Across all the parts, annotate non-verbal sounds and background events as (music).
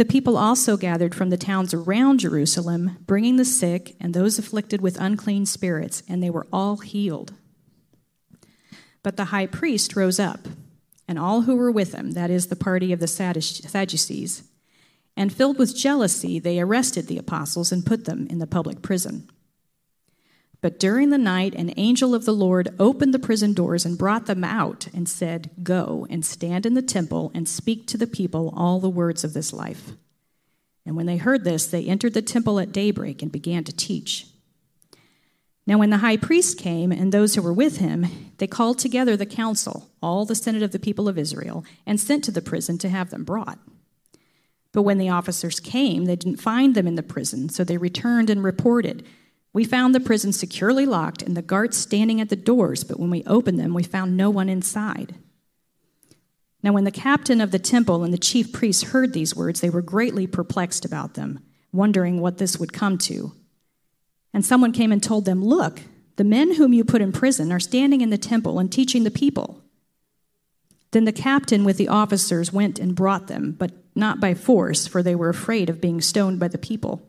The people also gathered from the towns around Jerusalem, bringing the sick and those afflicted with unclean spirits, and they were all healed. But the high priest rose up, and all who were with him, that is, the party of the Sadducees, and filled with jealousy, they arrested the apostles and put them in the public prison. But during the night, an angel of the Lord opened the prison doors and brought them out and said, Go and stand in the temple and speak to the people all the words of this life. And when they heard this, they entered the temple at daybreak and began to teach. Now, when the high priest came and those who were with him, they called together the council, all the senate of the people of Israel, and sent to the prison to have them brought. But when the officers came, they didn't find them in the prison, so they returned and reported we found the prison securely locked and the guards standing at the doors, but when we opened them, we found no one inside. Now, when the captain of the temple and the chief priests heard these words, they were greatly perplexed about them, wondering what this would come to. And someone came and told them, Look, the men whom you put in prison are standing in the temple and teaching the people. Then the captain with the officers went and brought them, but not by force, for they were afraid of being stoned by the people.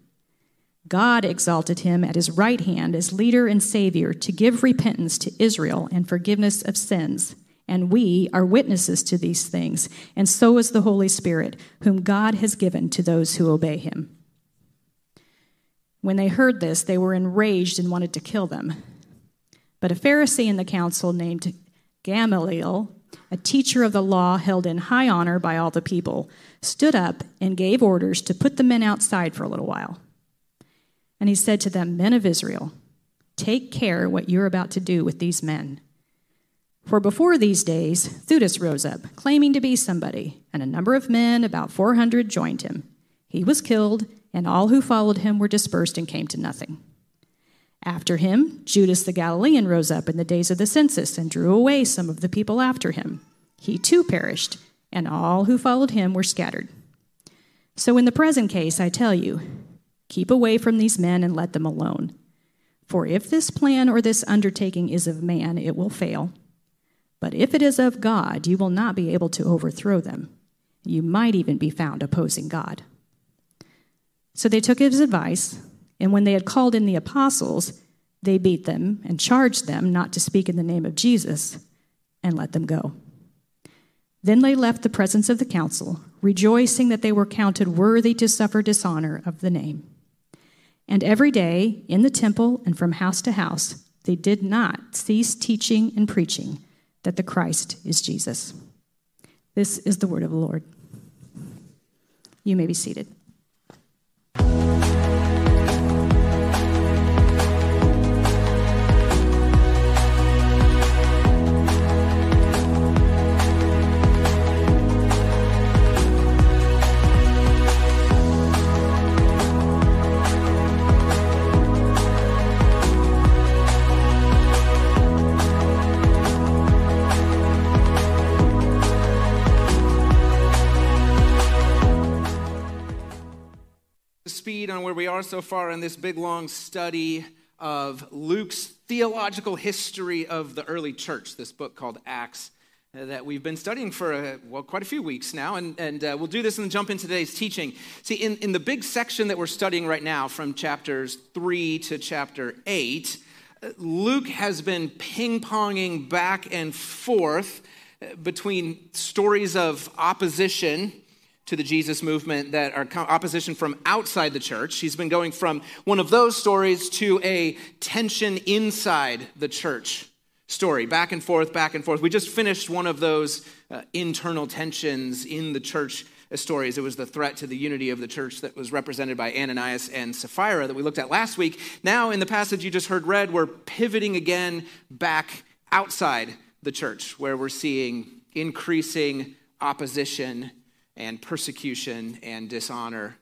God exalted him at his right hand as leader and savior to give repentance to Israel and forgiveness of sins. And we are witnesses to these things, and so is the Holy Spirit, whom God has given to those who obey him. When they heard this, they were enraged and wanted to kill them. But a Pharisee in the council named Gamaliel, a teacher of the law held in high honor by all the people, stood up and gave orders to put the men outside for a little while. And he said to them, Men of Israel, take care what you're about to do with these men. For before these days, Theudas rose up, claiming to be somebody, and a number of men, about 400, joined him. He was killed, and all who followed him were dispersed and came to nothing. After him, Judas the Galilean rose up in the days of the census and drew away some of the people after him. He too perished, and all who followed him were scattered. So in the present case, I tell you, Keep away from these men and let them alone. For if this plan or this undertaking is of man, it will fail. But if it is of God, you will not be able to overthrow them. You might even be found opposing God. So they took his advice, and when they had called in the apostles, they beat them and charged them not to speak in the name of Jesus and let them go. Then they left the presence of the council, rejoicing that they were counted worthy to suffer dishonor of the name. And every day, in the temple and from house to house, they did not cease teaching and preaching that the Christ is Jesus. This is the word of the Lord. You may be seated. Where we are so far in this big long study of Luke's theological history of the early church, this book called Acts uh, that we've been studying for uh, well quite a few weeks now. And, and uh, we'll do this and jump into today's teaching. See in, in the big section that we're studying right now from chapters 3 to chapter 8 uh, luke has been ping-ponging back and forth between stories of opposition to the Jesus movement that are opposition from outside the church. He's been going from one of those stories to a tension inside the church story, back and forth, back and forth. We just finished one of those uh, internal tensions in the church stories. It was the threat to the unity of the church that was represented by Ananias and Sapphira that we looked at last week. Now, in the passage you just heard read, we're pivoting again back outside the church, where we're seeing increasing opposition and persecution and dishonor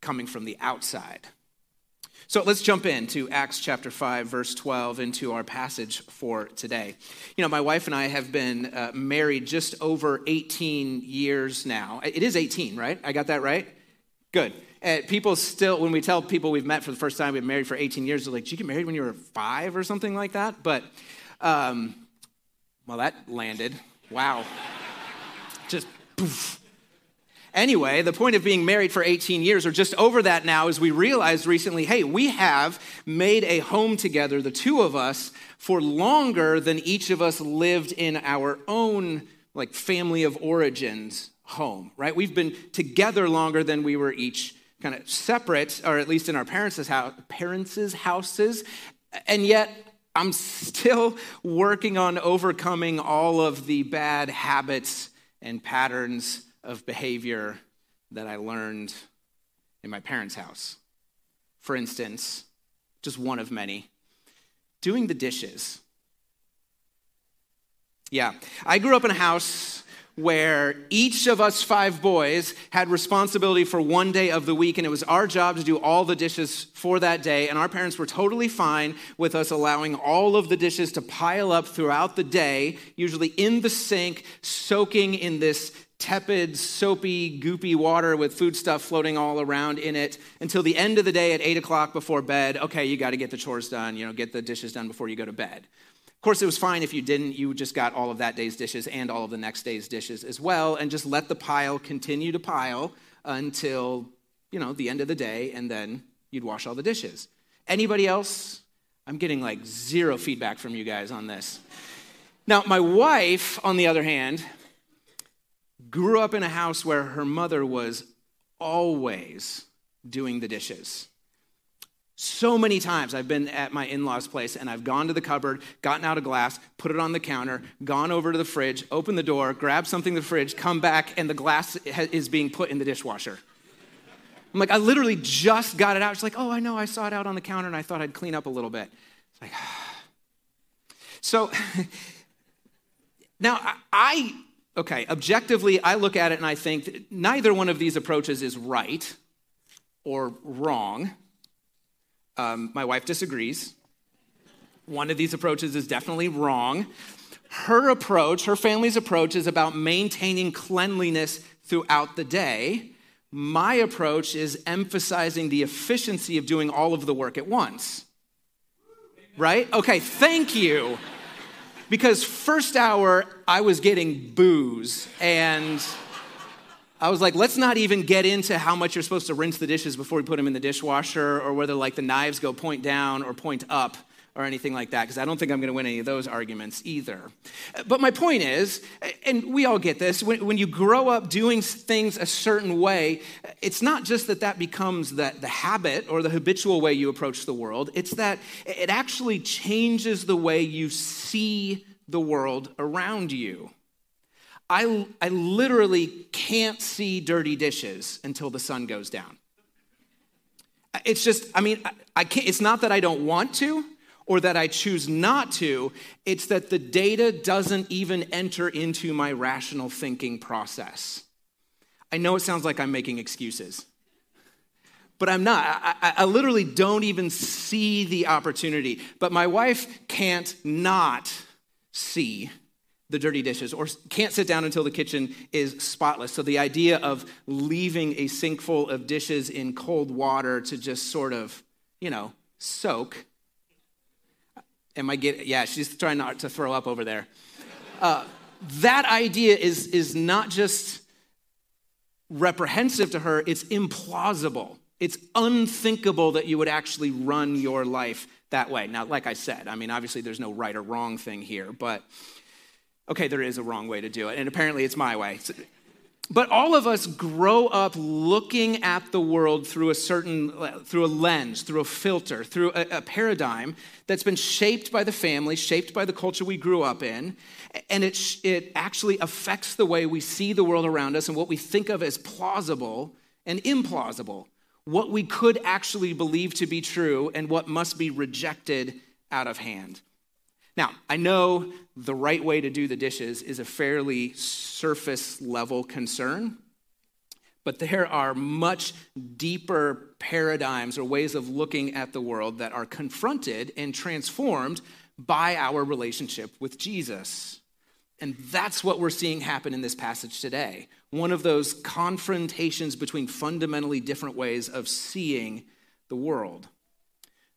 coming from the outside. So let's jump into Acts chapter 5, verse 12, into our passage for today. You know, my wife and I have been uh, married just over 18 years now. It is 18, right? I got that right? Good. Uh, people still, when we tell people we've met for the first time, we've been married for 18 years, they're like, did you get married when you were five or something like that? But, um, well, that landed. Wow. Poof. Anyway, the point of being married for 18 years, or just over that now, is we realized recently hey, we have made a home together, the two of us, for longer than each of us lived in our own like family of origins home, right? We've been together longer than we were each kind of separate, or at least in our parents' house, parents' houses. And yet, I'm still working on overcoming all of the bad habits and patterns of behavior that I learned in my parents' house. For instance, just one of many, doing the dishes. Yeah, I grew up in a house where each of us five boys had responsibility for one day of the week, and it was our job to do all the dishes for that day. And our parents were totally fine with us allowing all of the dishes to pile up throughout the day, usually in the sink, soaking in this tepid, soapy, goopy water with food stuff floating all around in it until the end of the day at 8 o'clock before bed. Okay, you got to get the chores done, you know, get the dishes done before you go to bed. Of course, it was fine if you didn't. You just got all of that day's dishes and all of the next day's dishes as well, and just let the pile continue to pile until, you know, the end of the day, and then you'd wash all the dishes. Anybody else? I'm getting like zero feedback from you guys on this. Now, my wife, on the other hand, grew up in a house where her mother was always doing the dishes. So many times I've been at my in law's place and I've gone to the cupboard, gotten out a glass, put it on the counter, gone over to the fridge, opened the door, grabbed something in the fridge, come back, and the glass is being put in the dishwasher. I'm like, I literally just got it out. She's like, oh, I know, I saw it out on the counter and I thought I'd clean up a little bit. It's like, (sighs) so (laughs) now I okay, objectively, I look at it and I think neither one of these approaches is right or wrong. Um, my wife disagrees. One of these approaches is definitely wrong. Her approach, her family's approach, is about maintaining cleanliness throughout the day. My approach is emphasizing the efficiency of doing all of the work at once. Right? Okay, thank you because first hour I was getting boos and I was like, let's not even get into how much you're supposed to rinse the dishes before you put them in the dishwasher or whether like the knives go point down or point up or anything like that, because I don't think I'm going to win any of those arguments either. But my point is, and we all get this, when, when you grow up doing things a certain way, it's not just that that becomes the, the habit or the habitual way you approach the world, it's that it actually changes the way you see the world around you. I, I literally can't see dirty dishes until the sun goes down. It's just, I mean, I, I can't, it's not that I don't want to or that I choose not to, it's that the data doesn't even enter into my rational thinking process. I know it sounds like I'm making excuses, but I'm not. I, I, literally don't even see the opportunity. But my wife can't not see the dirty dishes or can't sit down until the kitchen is spotless. So the idea of leaving a sink full of dishes in cold water to just sort of, you know, soak Am I getting, yeah, she's trying not to throw up over there. Uh, that idea is, is not just reprehensive to her, it's implausible. It's unthinkable that you would actually run your life that way. Now, like I said, I mean, obviously there's no right or wrong thing here, but okay, there is a wrong way to do it, and apparently it's my way. But all of us grow up looking at the world through a certain, through a lens, through a filter, through a, a, paradigm that's been shaped by the family, shaped by the culture we grew up in, and it, it actually affects the way we see the world around us and what we think of as plausible and implausible, what we could actually believe to be true and what must be rejected out of hand. Now, I know the right way to do the dishes is a fairly surface level concern, but there are much deeper paradigms or ways of looking at the world that are confronted and transformed by our relationship with Jesus. And that's what we're seeing happen in this passage today. One of those confrontations between fundamentally different ways of seeing the world.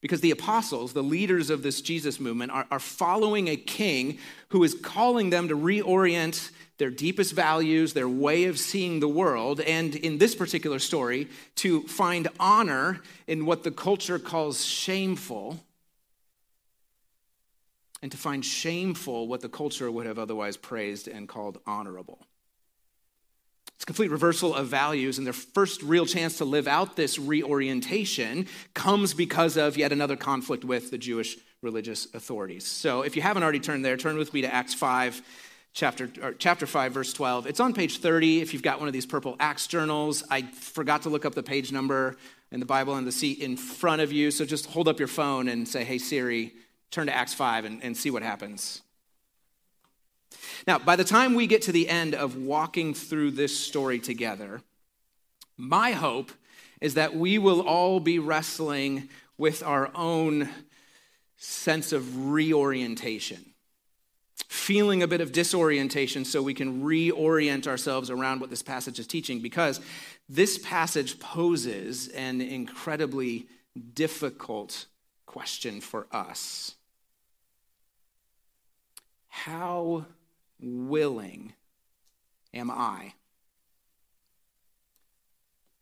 Because the apostles, the leaders of this Jesus movement, are, are following a king who is calling them to reorient their deepest values, their way of seeing the world, and in this particular story, to find honor in what the culture calls shameful, and to find shameful what the culture would have otherwise praised and called honorable. Complete reversal of values, and their first real chance to live out this reorientation comes because of yet another conflict with the Jewish religious authorities. So if you haven't already turned there, turn with me to Acts 5, chapter, chapter 5, verse 12. It's on page 30 if you've got one of these purple Acts journals. I forgot to look up the page number in the Bible in the seat in front of you, so just hold up your phone and say, hey, Siri, turn to Acts 5 and, and see what happens. Now, by the time we get to the end of walking through this story together, my hope is that we will all be wrestling with our own sense of reorientation, feeling a bit of disorientation so we can reorient ourselves around what this passage is teaching, because this passage poses an incredibly difficult question for us. How willing am I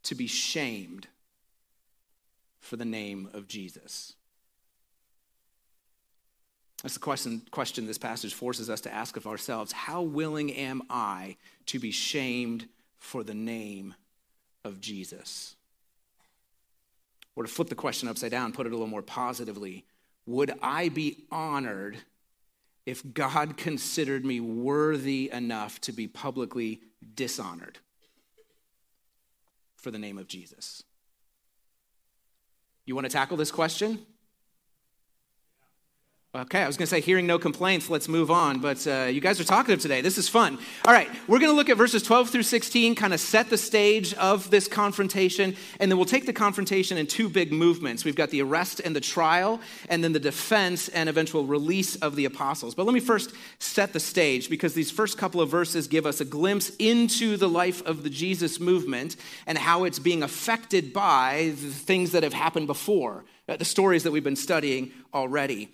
to be shamed for the name of Jesus? That's the question, question this passage forces us to ask of ourselves. How willing am I to be shamed for the name of Jesus? Or to flip the question upside down, put it a little more positively, would I be honored if God considered me worthy enough to be publicly dishonored for the name of Jesus? You want to tackle this question? Okay, I was going to say, hearing no complaints, let's move on. But uh, you guys are talkative today. This is fun. All right, we're going to look at verses 12 through 16, kind of set the stage of this confrontation. And then we'll take the confrontation in two big movements. We've got the arrest and the trial, and then the defense and eventual release of the apostles. But let me first set the stage because these first couple of verses give us a glimpse into the life of the Jesus movement and how it's being affected by the things that have happened before, uh, the stories that we've been studying already.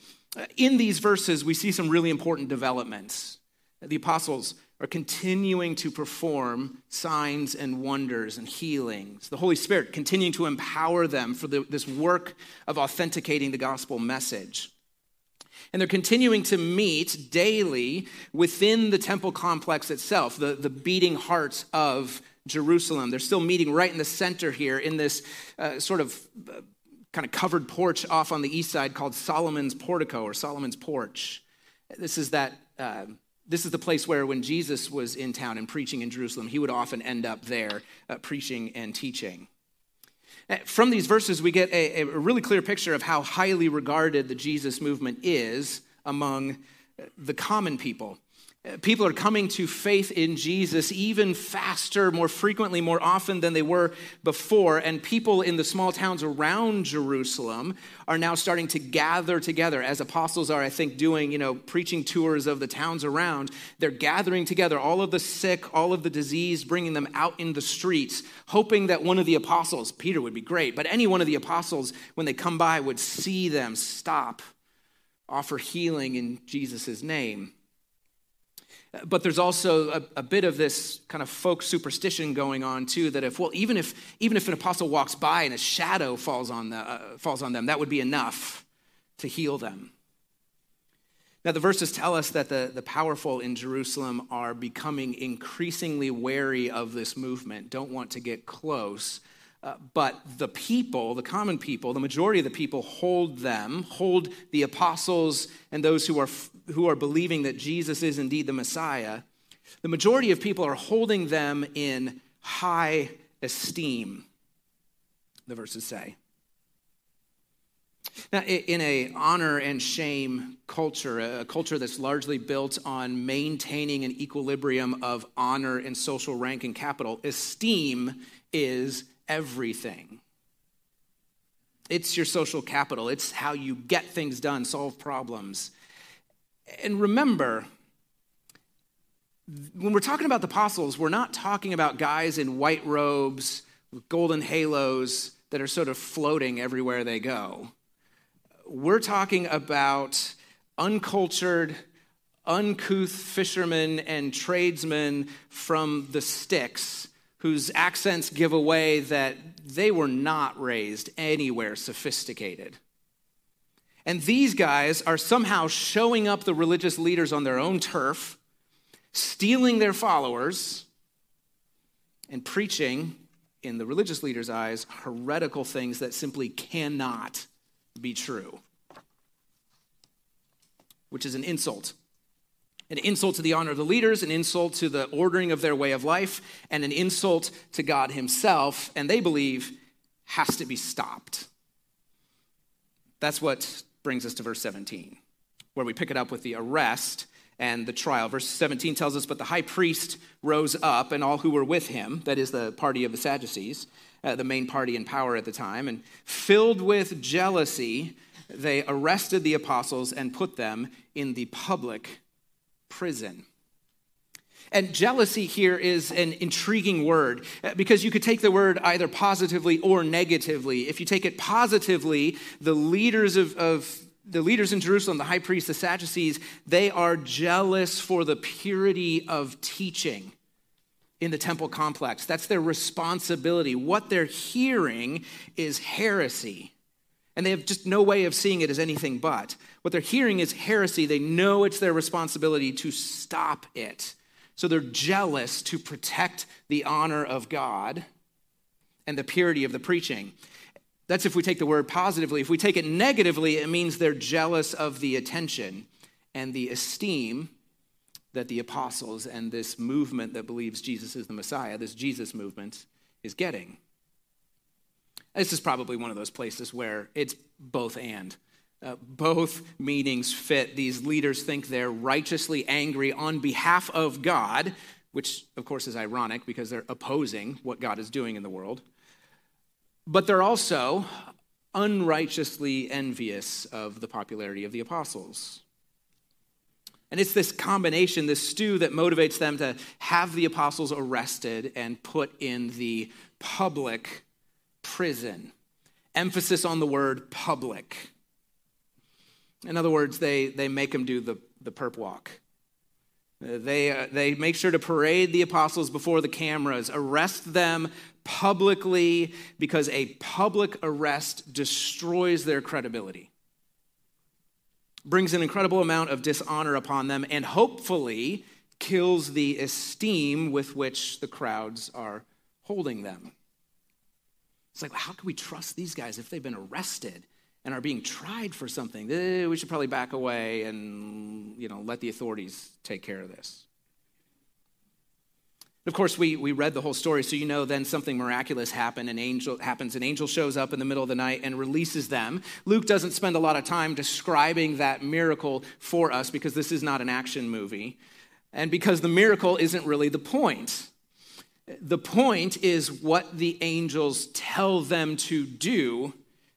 In these verses, we see some really important developments. The apostles are continuing to perform signs and wonders and healings. The Holy Spirit continuing to empower them for the, this work of authenticating the gospel message. And they're continuing to meet daily within the temple complex itself, the, the beating hearts of Jerusalem. They're still meeting right in the center here in this uh, sort of uh, kind of covered porch off on the east side called Solomon's Portico or Solomon's Porch. This is that. Uh, this is the place where, when Jesus was in town and preaching in Jerusalem, he would often end up there uh, preaching and teaching. Uh, from these verses, we get a, a, really clear picture of how highly regarded the Jesus movement is among uh, the common people. People are coming to faith in Jesus even faster, more frequently, more often than they were before. And people in the small towns around Jerusalem are now starting to gather together, as apostles are, I think, doing, you know, preaching tours of the towns around. They're gathering together all of the sick, all of the diseased, bringing them out in the streets, hoping that one of the apostles, Peter would be great, but any one of the apostles, when they come by, would see them, stop, offer healing in Jesus' name. But there's also a, a, bit of this kind of folk superstition going on too. That if well, even if even if an apostle walks by and a shadow falls on the, uh, falls on them, that would be enough to heal them. Now, the verses tell us that the, the powerful in Jerusalem are becoming increasingly wary of this movement, don't want to get close. Uh, but the people, the common people, the majority of the people hold them, hold the apostles and those who are, who are believing that Jesus is indeed the Messiah. The majority of people are holding them in high esteem, the verses say. Now, in a honor and shame culture, a culture that's largely built on maintaining an equilibrium of honor and social rank and capital, esteem is everything. It's your social capital. It's how you get things done, solve problems. And remember, when we're talking about the apostles, we're not talking about guys in white robes with golden halos that are sort of floating everywhere they go we're talking about uncultured, uncouth fishermen and tradesmen from the sticks whose accents give away that they were not raised anywhere sophisticated. And these guys are somehow showing up the religious leaders on their own turf, stealing their followers, and preaching, in the religious leaders' eyes, heretical things that simply cannot be true, which is an insult. An insult to the honor of the leaders, an insult to the ordering of their way of life, and an insult to God Himself, and they believe has to be stopped. That's what brings us to verse 17, where we pick it up with the arrest and the trial. Verse 17 tells us, But the high priest rose up, and all who were with him, that is the party of the Sadducees, uh, the main party in power at the time, and filled with jealousy, they arrested the apostles and put them in the public prison. And jealousy here is an intriguing word uh, because you could take the word either positively or negatively. If you take it positively, the leaders of, of the leaders in Jerusalem, the high priests, the Sadducees, they are jealous for the purity of teaching in the temple complex. That's their responsibility. What they're hearing is heresy. And they have just no way of seeing it as anything but. What they're hearing is heresy. They know it's their responsibility to stop it. So they're jealous to protect the honor of God and the purity of the preaching. That's if we take the word positively. If we take it negatively, it means they're jealous of the attention and the esteem that the apostles and this movement that believes Jesus is the Messiah, this Jesus movement, is getting. This is probably one of those places where it's both and. Uh, both meanings fit. These leaders think they're righteously angry on behalf of God, which, of course, is ironic because they're opposing what God is doing in the world. But they're also unrighteously envious of the popularity of the apostles. And it's this combination, this stew that motivates them to have the apostles arrested and put in the public prison. Emphasis on the word public. In other words, they, they make them do the, the perp walk. They, uh, they make sure to parade the apostles before the cameras, arrest them publicly because a public arrest destroys their credibility brings an incredible amount of dishonor upon them, and hopefully kills the esteem with which the crowds are holding them. It's like, how can we trust these guys if they've been arrested and are being tried for something? Eh, we should probably back away and you know let the authorities take care of this. Of course, we, we read the whole story, so you know then something miraculous happened. An angel happens. An angel shows up in the middle of the night and releases them. Luke doesn't spend a lot of time describing that miracle for us because this is not an action movie, and because the miracle isn't really the point. The point is what the angels tell them to do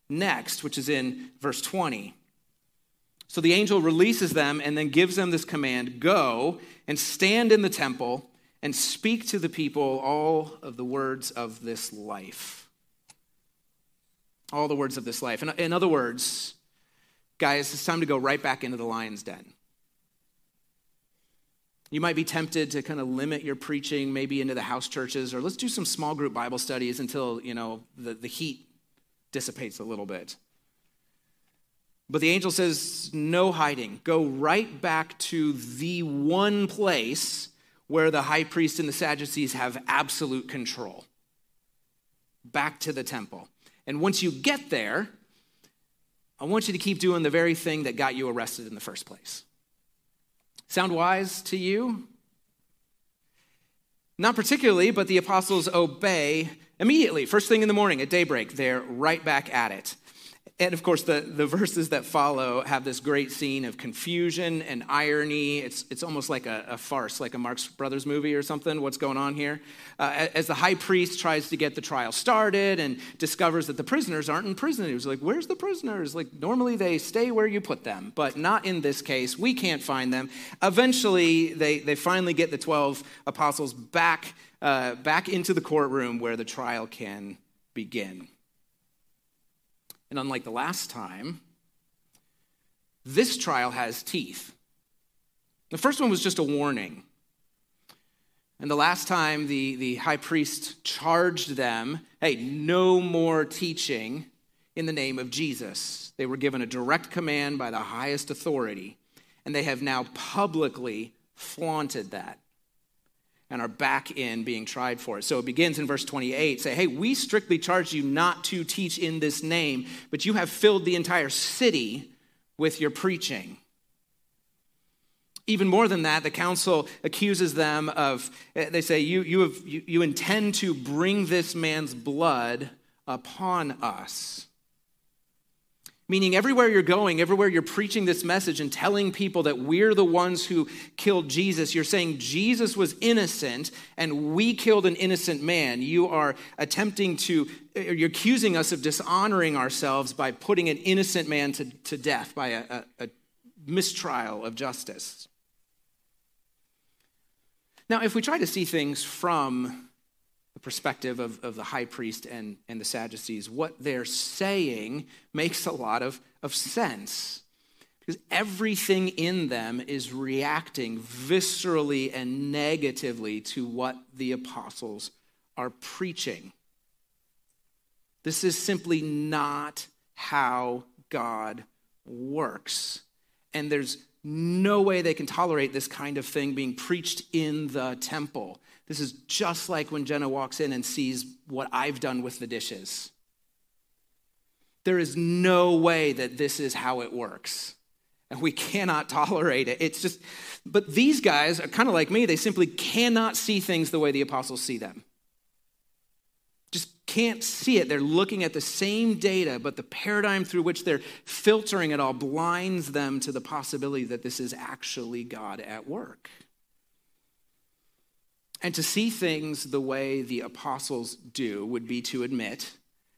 next, which is in verse 20. So the angel releases them and then gives them this command go and stand in the temple and speak to the people all of the words of this life. All the words of this life. In, other words, guys, it's time to go right back into the lion's den. You might be tempted to kind of limit your preaching maybe into the house churches, or let's do some small group Bible studies until, you know, the, the heat dissipates a little bit. But the angel says, No hiding. Go right back to the one place where the high priest and the Sadducees have absolute control. Back to the temple. And once you get there, I want you to keep doing the very thing that got you arrested in the first place. Sound wise to you? Not particularly, but the apostles obey immediately. First thing in the morning at daybreak, they're right back at it. And of course, the, the verses that follow have this great scene of confusion and irony. It's, it's almost like a, a farce, like a Marx Brothers movie or something. What's going on here? Uh, as the high priest tries to get the trial started and discovers that the prisoners aren't in prison, he was like, Where's the prisoners? Like, normally they stay where you put them, but not in this case. We can't find them. Eventually, they, they finally get the 12 apostles back, uh, back into the courtroom where the trial can begin. And unlike the last time, this trial has teeth. The first one was just a warning. And the last time the, the high priest charged them hey, no more teaching in the name of Jesus. They were given a direct command by the highest authority, and they have now publicly flaunted that and are back in being tried for it. So it begins in verse 28 say, Hey, we strictly charge you not to teach in this name, but you have filled the entire city with your preaching. Even more than that, the council accuses them of, eh, they say, you, you, have, you, you intend to bring this man's blood upon us. Meaning, everywhere you're going, everywhere you're preaching this message and telling people that we're the ones who killed Jesus, you're saying Jesus was innocent and we killed an innocent man. You are attempting to, you're accusing us of dishonoring ourselves by putting an innocent man to, to death by a, a, a mistrial of justice. Now, if we try to see things from the perspective of, of the high priest and, and the Sadducees, what they're saying makes a lot of, of sense. Because everything in them is reacting viscerally and negatively to what the apostles are preaching. This is simply not how God works. And there's no way they can tolerate this kind of thing being preached in the temple. This is just like when Jenna walks in and sees what I've done with the dishes. There is no way that this is how it works. And we cannot (laughs) tolerate it. It's just, but these guys are kind of like me. They simply cannot see things the way the apostles see them. Can't see it. They're looking at the same data, but the paradigm through which they're filtering it all blinds them to the possibility that this is actually God at work. And to see things the way the apostles do would be to admit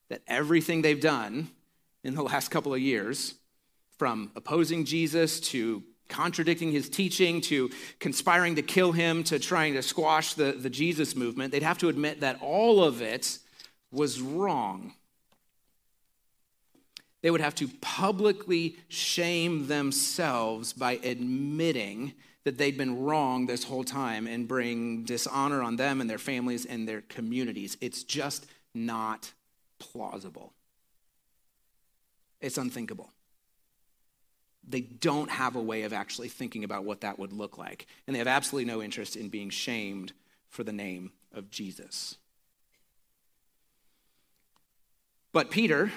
that everything they've done in the last couple of years, from opposing Jesus to contradicting his teaching to conspiring to kill him to trying to squash the, the Jesus movement, they'd have to admit that all of it was wrong. They would have to publicly shame themselves by admitting that they'd been wrong this whole time and bring dishonor on them and their families and their communities. It's just not plausible. It's unthinkable. They don't have a way of actually thinking about what that would look like. And they have absolutely no interest in being shamed for the name of Jesus. But Peter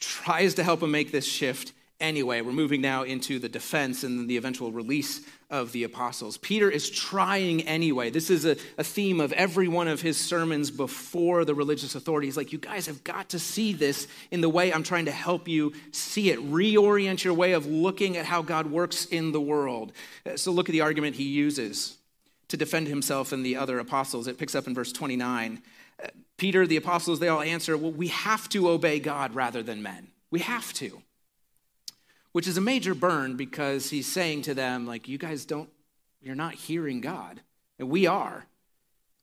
tries to help him make this shift anyway. We're moving now into the defense and the eventual release of the apostles. Peter is trying anyway. This is a, a, theme of every one of his sermons before the religious authorities. Like, you guys have got to see this in the way I'm trying to help you see it. Reorient your way of looking at how God works in the world. Uh, so, look at the argument he uses to defend himself and the other apostles. It picks up in verse 29. Peter, the apostles, they all answer, Well, we have to obey God rather than men. We have to which is a major burn because he's saying to them, like, you guys don't, you're not hearing God. And we are.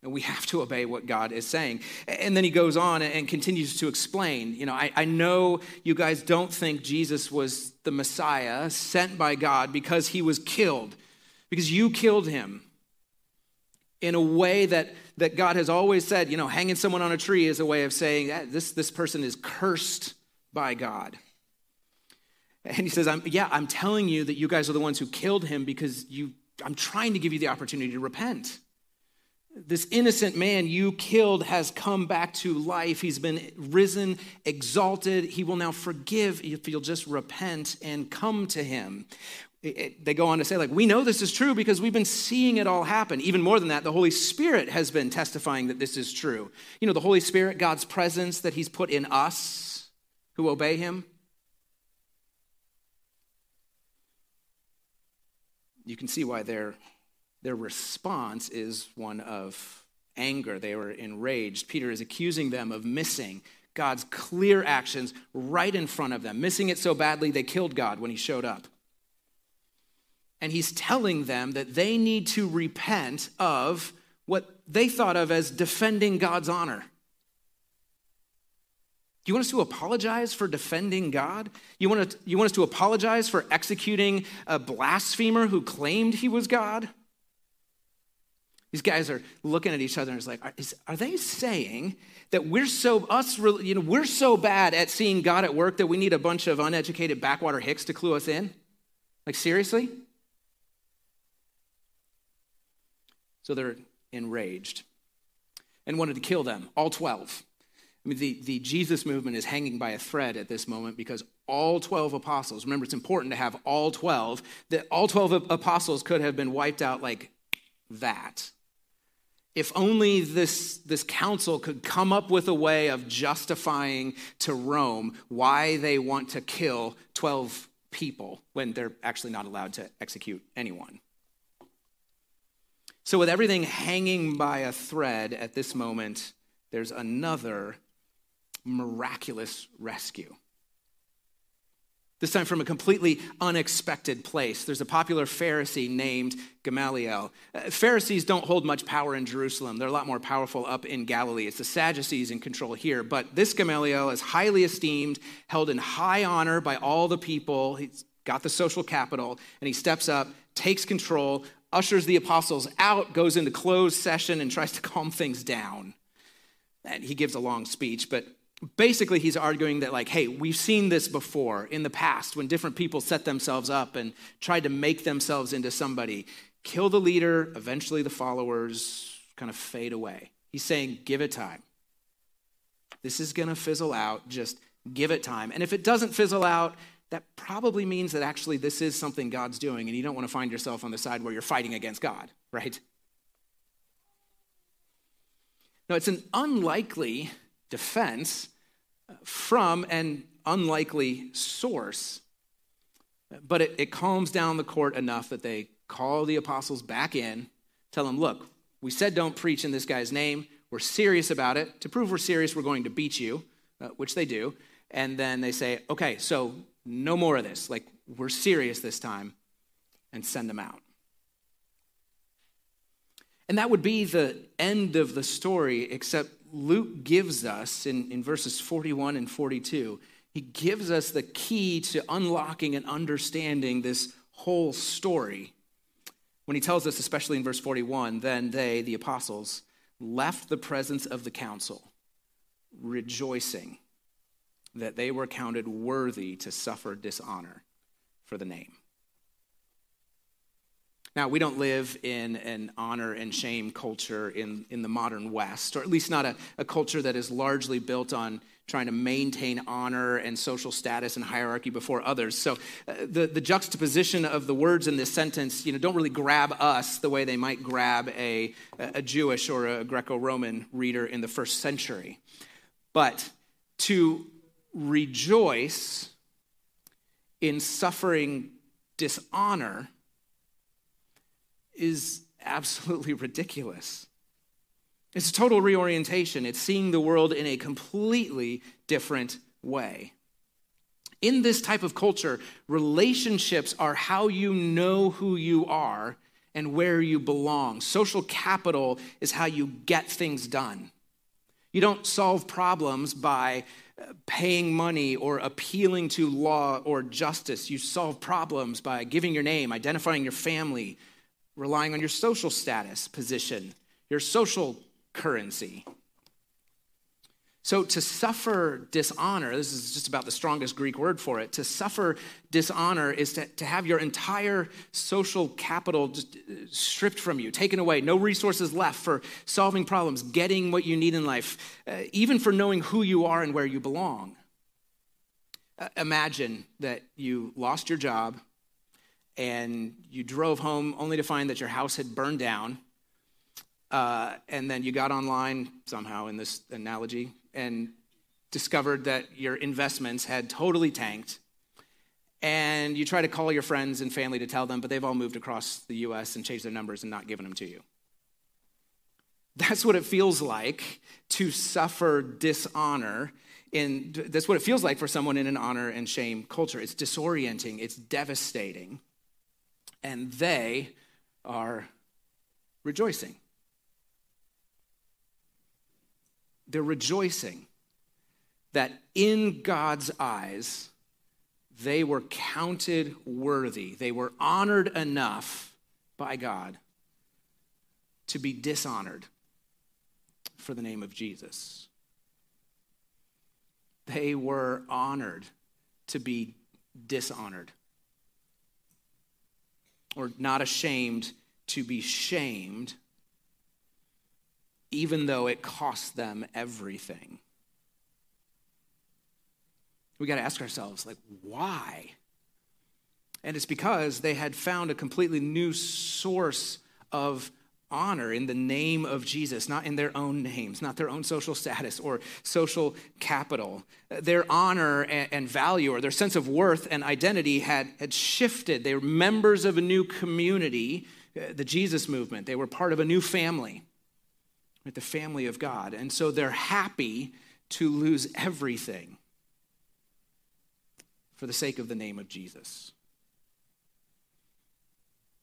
And we have to obey what God is saying. And then he goes on and continues to explain. You know, I, I know you guys don't think Jesus was the Messiah sent by God because he was killed, because you killed him in a way that, that God has always said, you know, hanging someone on a tree is a way of saying this, this person is cursed by God. And he says, I'm, Yeah, I'm telling you that you guys are the ones who killed him because you, I'm trying to give you the opportunity to repent. This innocent man you killed has come back to life. He's been risen, exalted. He will now forgive if you'll just repent and come to him. They go on to say, like, we know this is true because we've been seeing it all happen. Even more than that, the Holy Spirit has been testifying that this is true. You know, the Holy Spirit, God's presence that He's put in us who obey Him. You can see why they're their response is one of anger. They were enraged. Peter is accusing them of missing God's clear actions right in front of them, missing it so badly they killed God when he showed up. And he's telling them that they need to repent of what they thought of as defending God's honor. Do you want us to apologize for defending God? You want, to, you want us to apologize for executing a blasphemer who claimed he was God? These guys are looking at each other and it's like, are, is, are they saying that we're so us, you know, we're so bad at seeing God at work that we need a bunch of uneducated backwater hicks to clue us in? Like seriously? So they're enraged and wanted to kill them, all 12. I mean, the, the Jesus movement is hanging by a thread at this moment because all 12 apostles, remember, it's important to have all 12, that all 12 apostles could have been wiped out like that. If only this, this council could come up with a way of justifying to Rome why they want to kill 12 people when they're actually not allowed to execute anyone. So, with everything hanging by a thread at this moment, there's another miraculous rescue this time from a completely unexpected place. There's a popular Pharisee named Gamaliel. Uh, Pharisees don't hold much power in Jerusalem, they're a lot more powerful up in Galilee. It's the Sadducees in control here. But this Gamaliel is highly esteemed, held in high honor by all the people. He's got the social capital, and he steps up, takes control, ushers the apostles out, goes into closed session, and tries to calm things down. And he gives a long speech, but basically he's arguing that like hey we've seen this before in the past when different people set themselves up and tried to make themselves into somebody. Kill the leader eventually the followers kind of fade away. He's saying give it time. This is going to fizzle out just give it time. And if it doesn't fizzle out that probably means that actually this is something god's doing and you don't want to find yourself on the side where you're fighting against god right no it's an unlikely defense from an unlikely source. But it, it calms down the court enough that they call the apostles back in, tell them, look, we said don't preach in this guy's name. We're serious about it. To prove we're serious, we're going to beat you, uh, which they do. And then they say, okay, so no more of this. Like, we're serious this time, and send them out. And that would be the end of the story, except Luke gives us in, in verses 41 and 42, he gives us the key to unlocking and understanding this whole story. When he tells us, especially in verse 41, then they, the apostles, left the presence of the council, rejoicing that they were counted worthy to suffer dishonor for the name. Now, we don't live in an honor and shame culture in, in the modern West, or at least not a, a culture that is largely built on trying to maintain honor and social status and hierarchy before others. So uh, the, the juxtaposition of the words in this sentence, you know, don't really grab us the way they might grab a, a Jewish or a Greco-Roman reader in the first century. But to rejoice in suffering dishonor is absolutely (laughs) ridiculous. It's a total reorientation. It's seeing the world in a completely different way. In this type of culture, relationships are how you know who you are and where you belong. Social capital is how you get things done. You don't solve problems by paying money or appealing to law or justice. You solve problems by giving your name, identifying your family, relying on your social status, position, your social currency. So, to suffer dishonor, this is just about the strongest Greek word for it. To suffer dishonor is to, to have your entire social capital uh, stripped from you, taken away, no resources left for solving problems, getting what you need in life, uh, even for knowing who you are and where you belong. Uh, imagine that you lost your job and you drove home only to find that your house had burned down. Uh, and then you got online somehow in this analogy and discovered that your investments had totally tanked. And you try to call your friends and family to tell them, but they've all moved across the US and changed their numbers and not given them to you. That's what it feels like to suffer dishonor. In, that's what it feels like for someone in an honor and shame culture. It's disorienting, it's devastating. And they are rejoicing. They're rejoicing that in God's eyes, they were counted worthy. They were honored enough by God to be dishonored for the name of Jesus. They were honored to be dishonored, or not ashamed to be shamed even though it cost them everything. We got to ask ourselves, like, why? And it's because they had found a completely new source of honor in the name of Jesus, not in their own names, not their own social status or social capital. Their honor and, value or their sense of worth and identity had, had shifted. They were members of a new community, uh, the Jesus movement. They were part of a new family right, the family of God. And so they're happy to lose everything for the sake of the name of Jesus.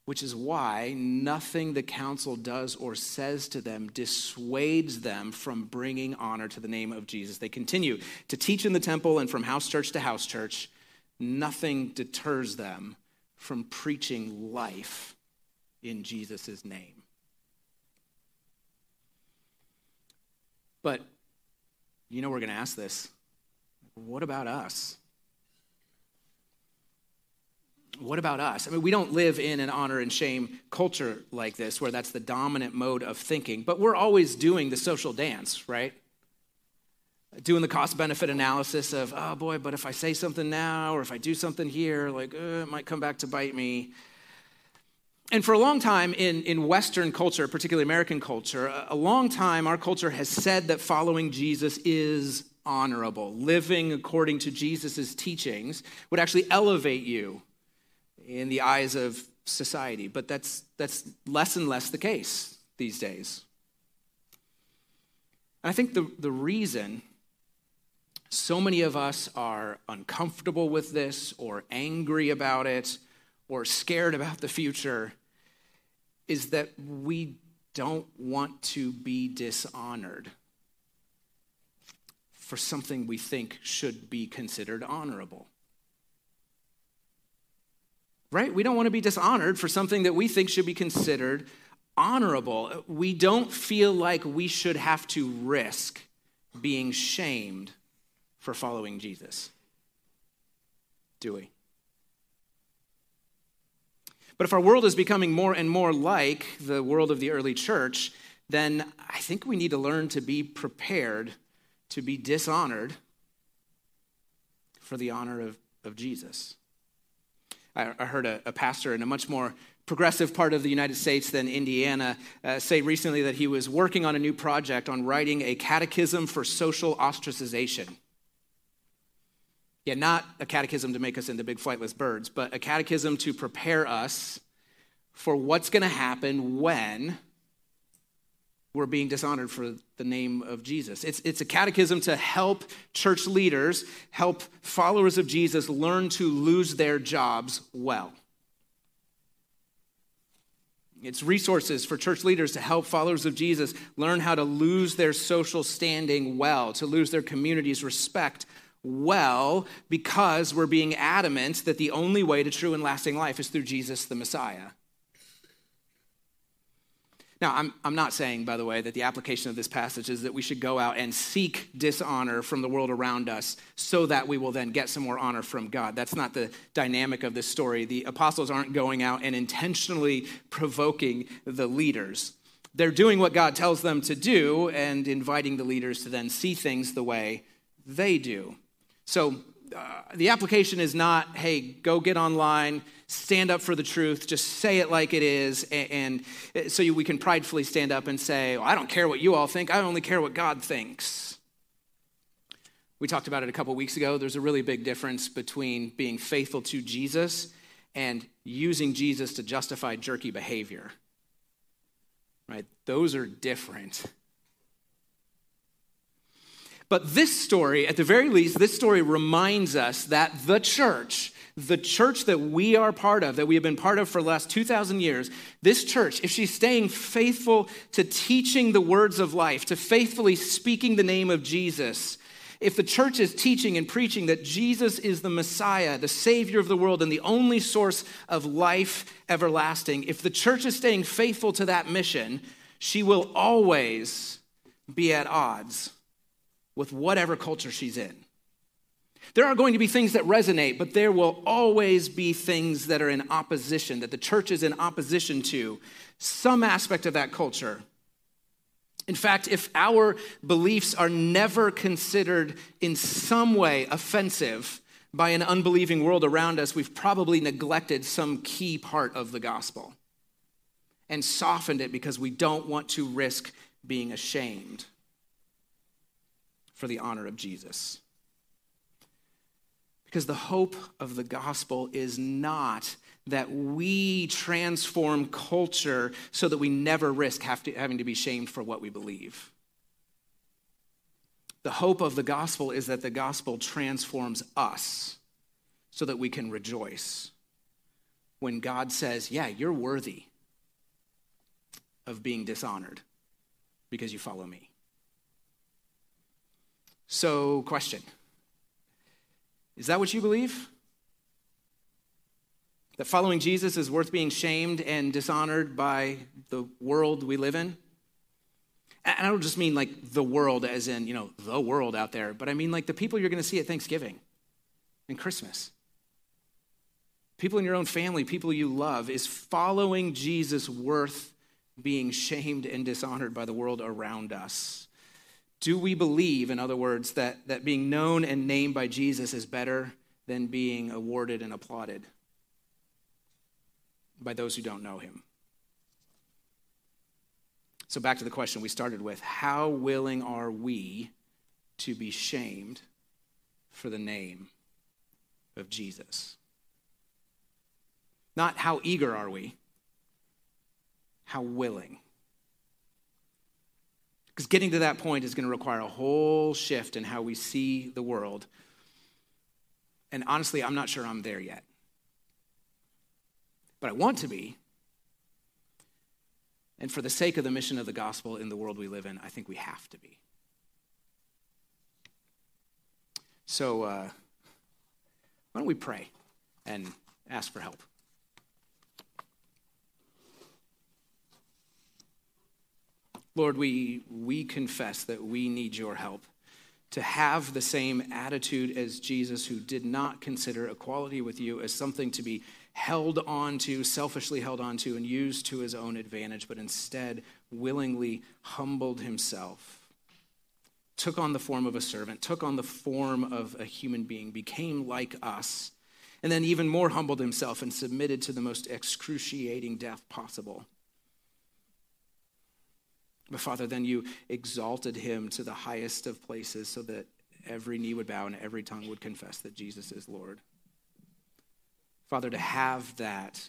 Which is why nothing the council does or says to them dissuades them from bringing honor to the name of Jesus. They continue to teach in the temple and from house church to house church. Nothing deters them from preaching life in Jesus' name. But you know, we're going to ask this what about us? What about us? I mean, we don't live in an honor and shame culture like this where that's the dominant mode of thinking, but we're always doing the social dance, right? Doing the cost benefit analysis of, oh boy, but if I say something now or if I do something here, like, uh, it might come back to bite me and for a long time in, in Western culture, particularly American culture, a, a long time our culture has said that following Jesus is honorable. Living according to Jesus' teachings would actually elevate you in the eyes of society. But that's, that's less and less the case these days. And I think the, the reason so many of us are uncomfortable with this or angry about it or scared about the future is that we don't want to be dishonored for something we think should be considered honorable. Right? We don't want to be dishonored for something that we think should be considered honorable. We don't feel like we should have to risk being shamed for following Jesus. Do we? But if our world is becoming more and more like the world of the early church, then I think we need to learn to be prepared to be dishonored for the honor of, of Jesus. I, I heard a, a, pastor in a much more progressive part of the United States than Indiana uh, say recently that he was working on a new project on writing a catechism for social ostracization. Yeah, not a catechism to make us into big flightless birds, but a catechism to prepare us for what's going to happen when we're being dishonored for the name of Jesus. It's, it's a catechism to help church leaders, help followers of Jesus learn to lose their jobs well. It's resources for church leaders to help followers of Jesus learn how to lose their social standing well, to lose their community's respect well because we're being adamant that the only way to true and lasting life is through Jesus the Messiah. Now, I'm, I'm not saying, by the way, that the application of this passage is that we should go out and seek dishonor from the world around us so that we will then get some more honor from God. That's not the dynamic of this story. The apostles aren't going out and intentionally provoking the leaders. They're doing what God tells them to do and inviting the leaders to then see things the way they do. So uh, the application is not, hey, go get online stand up for the truth, just say it like it is, and, and so we can pridefully stand up and say, well, I don't care what you all think, I only care what God thinks. We talked about it a couple weeks ago. There's a really big difference between being faithful to Jesus and using Jesus to justify jerky behavior. Right? Those are different. But this story, at the very least, this story reminds us that the church, the church that we are part of, that we have been part of for the last 2,000 years, this church, if she's staying faithful to teaching the words of life, to faithfully speaking the name of Jesus, if the church is teaching and preaching that Jesus is the Messiah, the Savior of the world, and the only source of life everlasting, if the church is staying faithful to that mission, she will always be at odds with whatever culture she's in. There are going to be things that resonate, but there will always be things that are in opposition, that the church is in opposition to some aspect of that culture. In fact, if our beliefs are never considered in some way offensive by an unbelieving world around us, we've probably neglected some key part of the gospel and softened it because we don't want to risk being ashamed for the honor of Jesus. Because the hope of the gospel is not that we transform culture so that we never risk to, having to be shamed for what we believe. The hope of the gospel is that the gospel transforms us so that we can rejoice when God says, Yeah, you're worthy of being dishonored because you follow me. So, question is that what you believe? That following Jesus is worth being shamed and dishonored by the world we live in? And I don't just mean like the world as in, you know, the world out there, but I mean like the people you're going to see at Thanksgiving and Christmas. People in your own family, people you love. Is following Jesus worth being shamed and dishonored by the world around us? Do we believe, in other words, that, that being known and named by Jesus is better than being awarded and applauded by those who don't know him? So, back to the question we started with how willing are we to be shamed for the name of Jesus? Not how eager are we, how willing. Because getting to that point is going to require a whole shift in how we see the world. And honestly, I'm not sure I'm there yet. But I want to be. And for the sake of the mission of the gospel in the world we live in, I think we have to be. So, uh, why don't we pray and ask for help? Lord, we, we confess that we need your help to have the same attitude as Jesus, who did not consider equality with you as something to be held on to, selfishly held on to, and used to his own advantage, but instead willingly humbled himself, took on the form of a servant, took on the form of a human being, became like us, and then even more humbled himself and submitted to the most excruciating death possible but Father, then you exalted him to the highest of places so that every knee would bow and every tongue would confess that Jesus is Lord. Father, to have that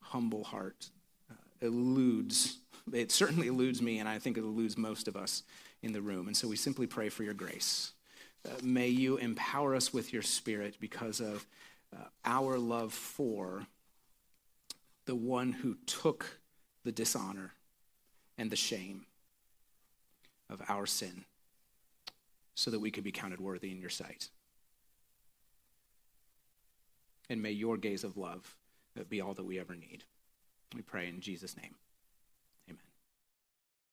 humble heart uh, eludes, it certainly eludes me, and I think it eludes most of us in the room. And so we simply pray for your grace. Uh, may you empower us with your spirit because of uh, our love for the one who took the dishonor and the shame of our sin so that we could be counted worthy in your sight. And may your gaze of love be all that we ever need. We pray in Jesus' name.